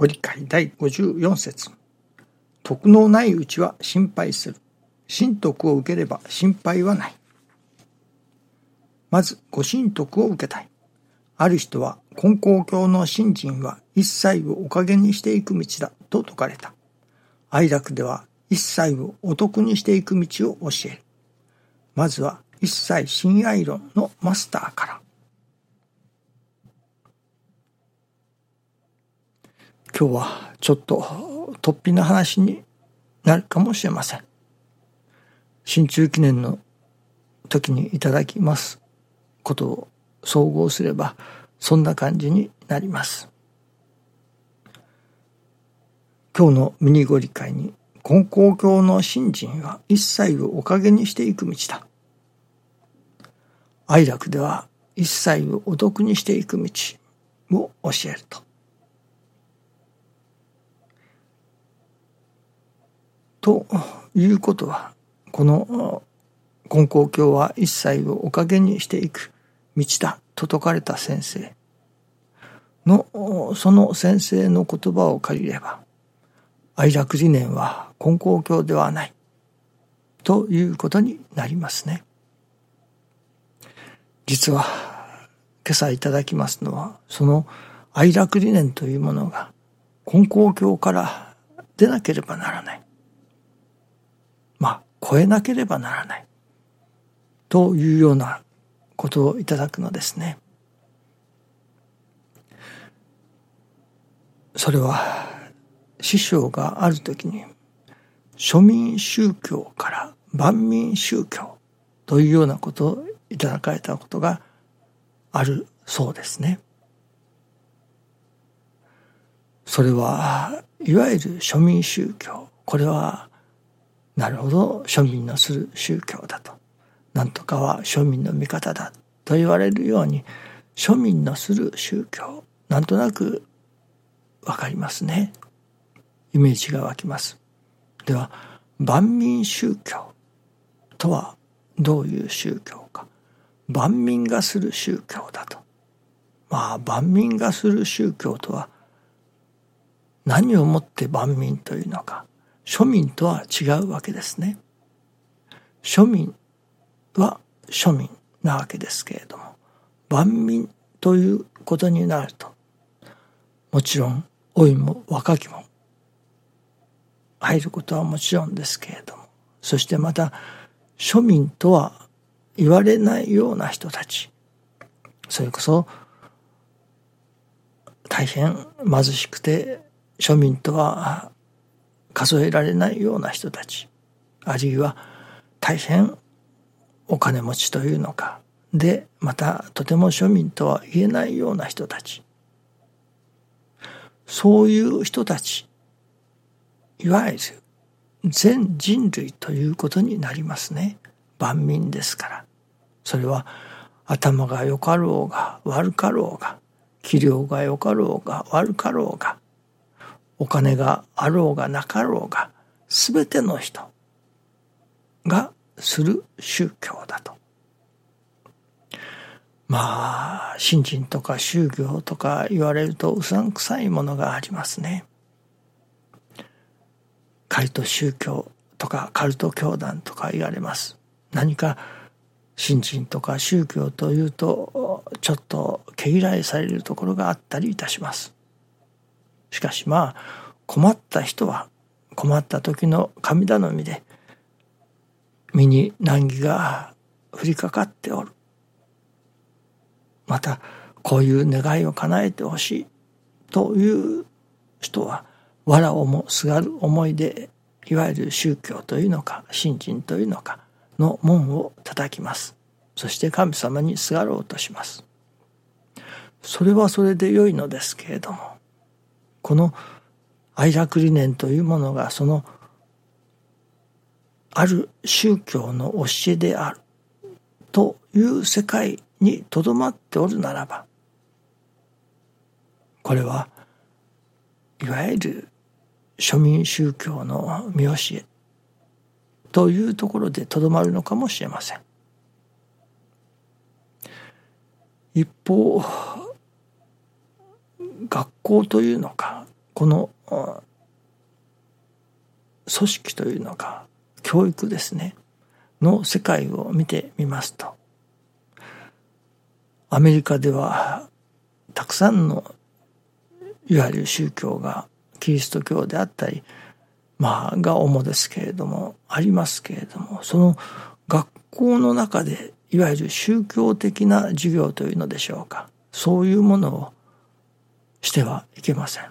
ご理解第54節徳のないうちは心配する。神徳を受ければ心配はない。まず、ご神徳を受けたい。ある人は、根高教の信心は一切をおかげにしていく道だと説かれた。愛楽では一切をお得にしていく道を教える。まずは一切親愛論のマスターから。今日はちょっと突飛な話になるかもしれません。新中記念の時にいただきますことを総合すればそんな感じになります。今日のミニご理解に根高教の信心は一切をおかげにしていく道だ。愛楽では一切をお得にしていく道を教えると。ということはこの根高教は一切をおかげにしていく道だと説かれた先生のその先生の言葉を借りれば愛楽理念は根高教ではないということになりますね。実は今朝いただきますのはその愛楽理念というものが根高教から出なければならない。超えなければならないというようなことをいただくのですね。それは師匠がある時に庶民宗教から万民宗教というようなことをいただかれたことがあるそうですね。それはいわゆる庶民宗教これはなるほど。庶民のする宗教だと。なんとかは庶民の味方だと言われるように庶民のする宗教なんとなくわかりますね。イメージが湧きます。では万民宗教とはどういう宗教か。万民がする宗教だと。まあ万民がする宗教とは何をもって万民というのか。庶民とは違うわけですね。庶民は庶民なわけですけれども万民ということになるともちろん老いも若きも入ることはもちろんですけれどもそしてまた庶民とは言われないような人たちそれこそ大変貧しくて庶民とは数えられないような人たち。あるいは大変お金持ちというのか。でまたとても庶民とは言えないような人たち。そういう人たち。いわゆる全人類ということになりますね。万民ですから。それは頭が良かろうが悪かろうが器量が良かろうが悪かろうがお金があろうがなかろうが全ての人がする宗教だと。まあ信心とか宗教とか言われるとうさんくさいものがありますね。カルト宗教とかカルト教団とか言われます。何か信心とか宗教というとちょっと毛嫌いされるところがあったりいたします。しかしまあ困った人は困った時の神頼みで身に難儀が降りかかっておる。またこういう願いを叶えてほしいという人は藁をもすがる思いでいわゆる宗教というのか信心というのかの門を叩きます。そして神様にすがろうとします。それはそれで良いのですけれどもこの愛楽理念というものがそのある宗教の教えであるという世界にとどまっておるならばこれはいわゆる庶民宗教の見教えというところでとどまるのかもしれません。一方学校というのかこの組織というのか教育ですねの世界を見てみますとアメリカではたくさんのいわゆる宗教がキリスト教であったりまあが主ですけれどもありますけれどもその学校の中でいわゆる宗教的な授業というのでしょうかそういうものをしてはいけません。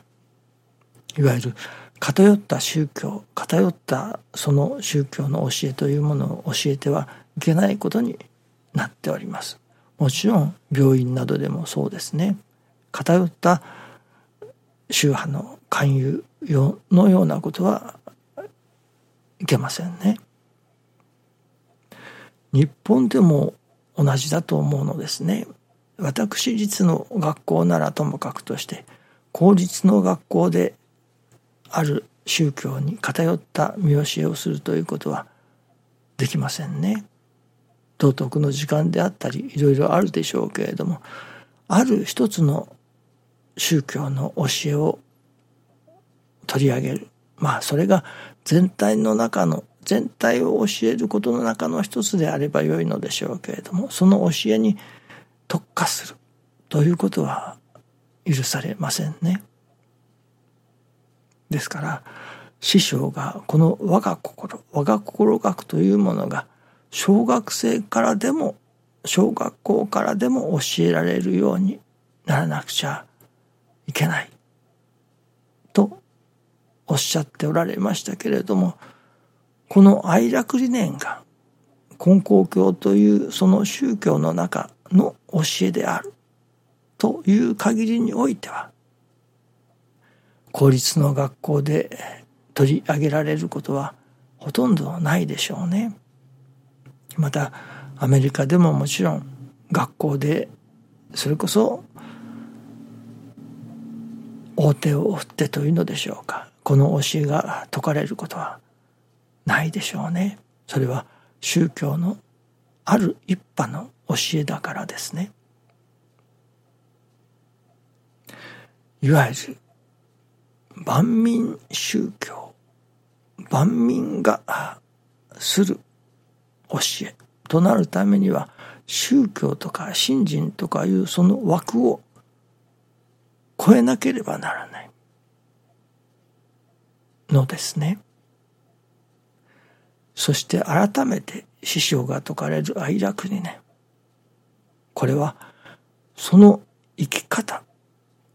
いわゆる偏った宗教偏ったその宗教の教えというものを教えてはいけないことになっております。もちろん病院などでもそうですね。偏った宗派の勧誘のようなことはいけませんね。日本でも同じだと思うのですね。私立の学校ならともかくとして公立の学校である宗教に偏った見教えをするということはできませんね。道徳の時間であったりいろいろあるでしょうけれどもある一つの宗教の教えを取り上げるまあそれが全体の中の全体を教えることの中の一つであればよいのでしょうけれどもその教えに特化するということは許されませんね。ですから師匠がこの我が心我が心学というものが小学生からでも小学校からでも教えられるようにならなくちゃいけないとおっしゃっておられましたけれどもこの愛楽理念が根高教というその宗教の中の教えであるという限りにおいては公立の学校で取り上げられることはほとんどないでしょうね。またアメリカでももちろん学校でそれこそ大手を振ってというのでしょうかこの教えが説かれることはないでしょうね。それは宗教のある一派の教えだからですね。いわゆる万民宗教万民がする教えとなるためには宗教とか信心とかいうその枠を超えなければならないのですね。そして改めて師匠が説かれる愛楽にねこれはその生き方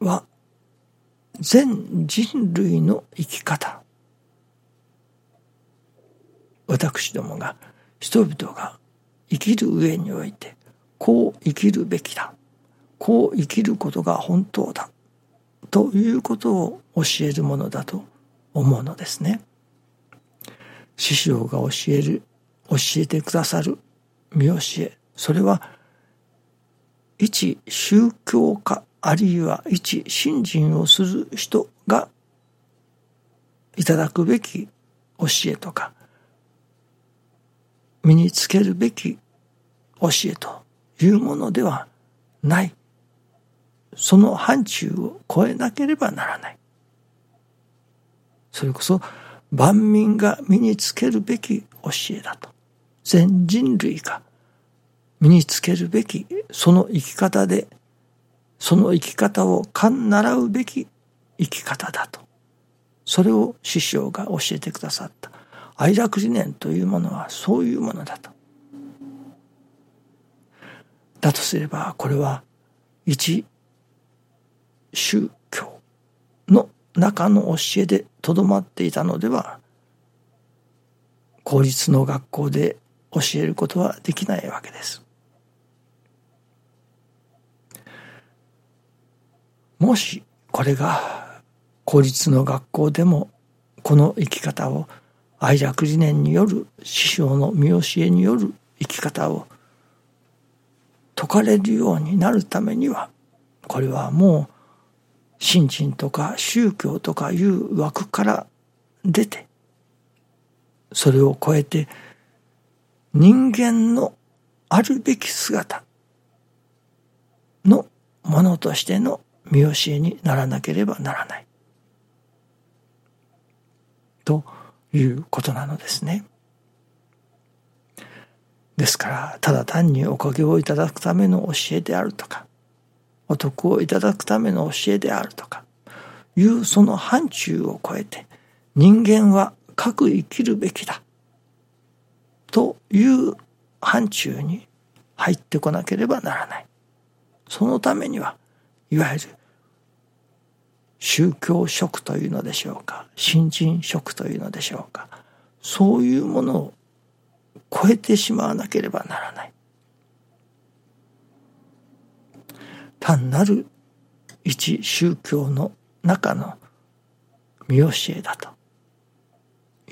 は全人類の生き方。私どもが人々が生きる上においてこう生きるべきだ。こう生きることが本当だ。ということを教えるものだと思うのですね。師匠が教える教えてくださる見教え。それは一宗教家あるいは一信心をする人がいただくべき教えとか身につけるべき教えというものではない。その範疇を超えなければならない。それこそ万民が身につけるべき教えだと。全人類が身につけるべきその生き方でその生き方を勘習うべき生き方だと。それを師匠が教えてくださった。愛楽理念というものはそういうものだと。だとすればこれは一宗教の中の教えでとどまっていたのでは公立の学校で教えることはできないわけです。もしこれが公立の学校でもこの生き方を愛楽理念による師匠の見教えによる生き方を説かれるようになるためにはこれはもう信心とか宗教とかいう枠から出てそれを超えて人間のあるべき姿のものとしての見教えにならなければならないということなのですね。ですからただ単におかげをいただくための教えであるとかお得をいただくための教えであるとかいうその範疇を超えて人間は各生きるべきだという範疇に入ってこなければならない。そのためにはいわゆる宗教色というのでしょうか新人色というのでしょうかそういうものを超えてしまわなければならない単なる一宗教の中の見教えだと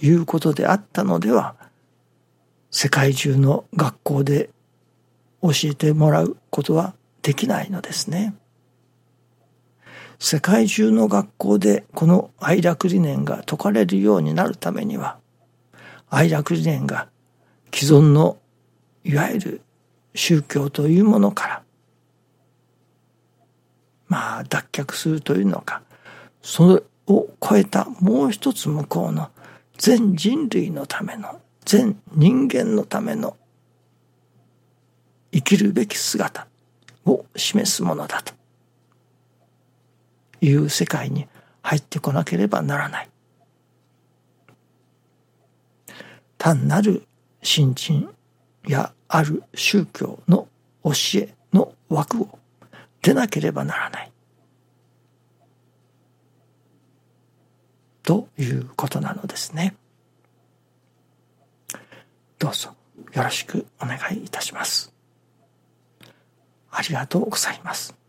いうことであったのでは世界中の学校で教えてもらうことはできないのですね。世界中の学校でこの愛楽理念が説かれるようになるためには愛楽理念が既存のいわゆる宗教というものからまあ脱却するというのかそれを超えたもう一つ向こうの全人類のための全人間のための生きるべき姿を示すものだと。いう世界に入ってこなければならない。単なる新陳やある宗教の教えの枠を出なければならない。ということなのですね。どうぞよろしくお願いいたします。ありがとうございます。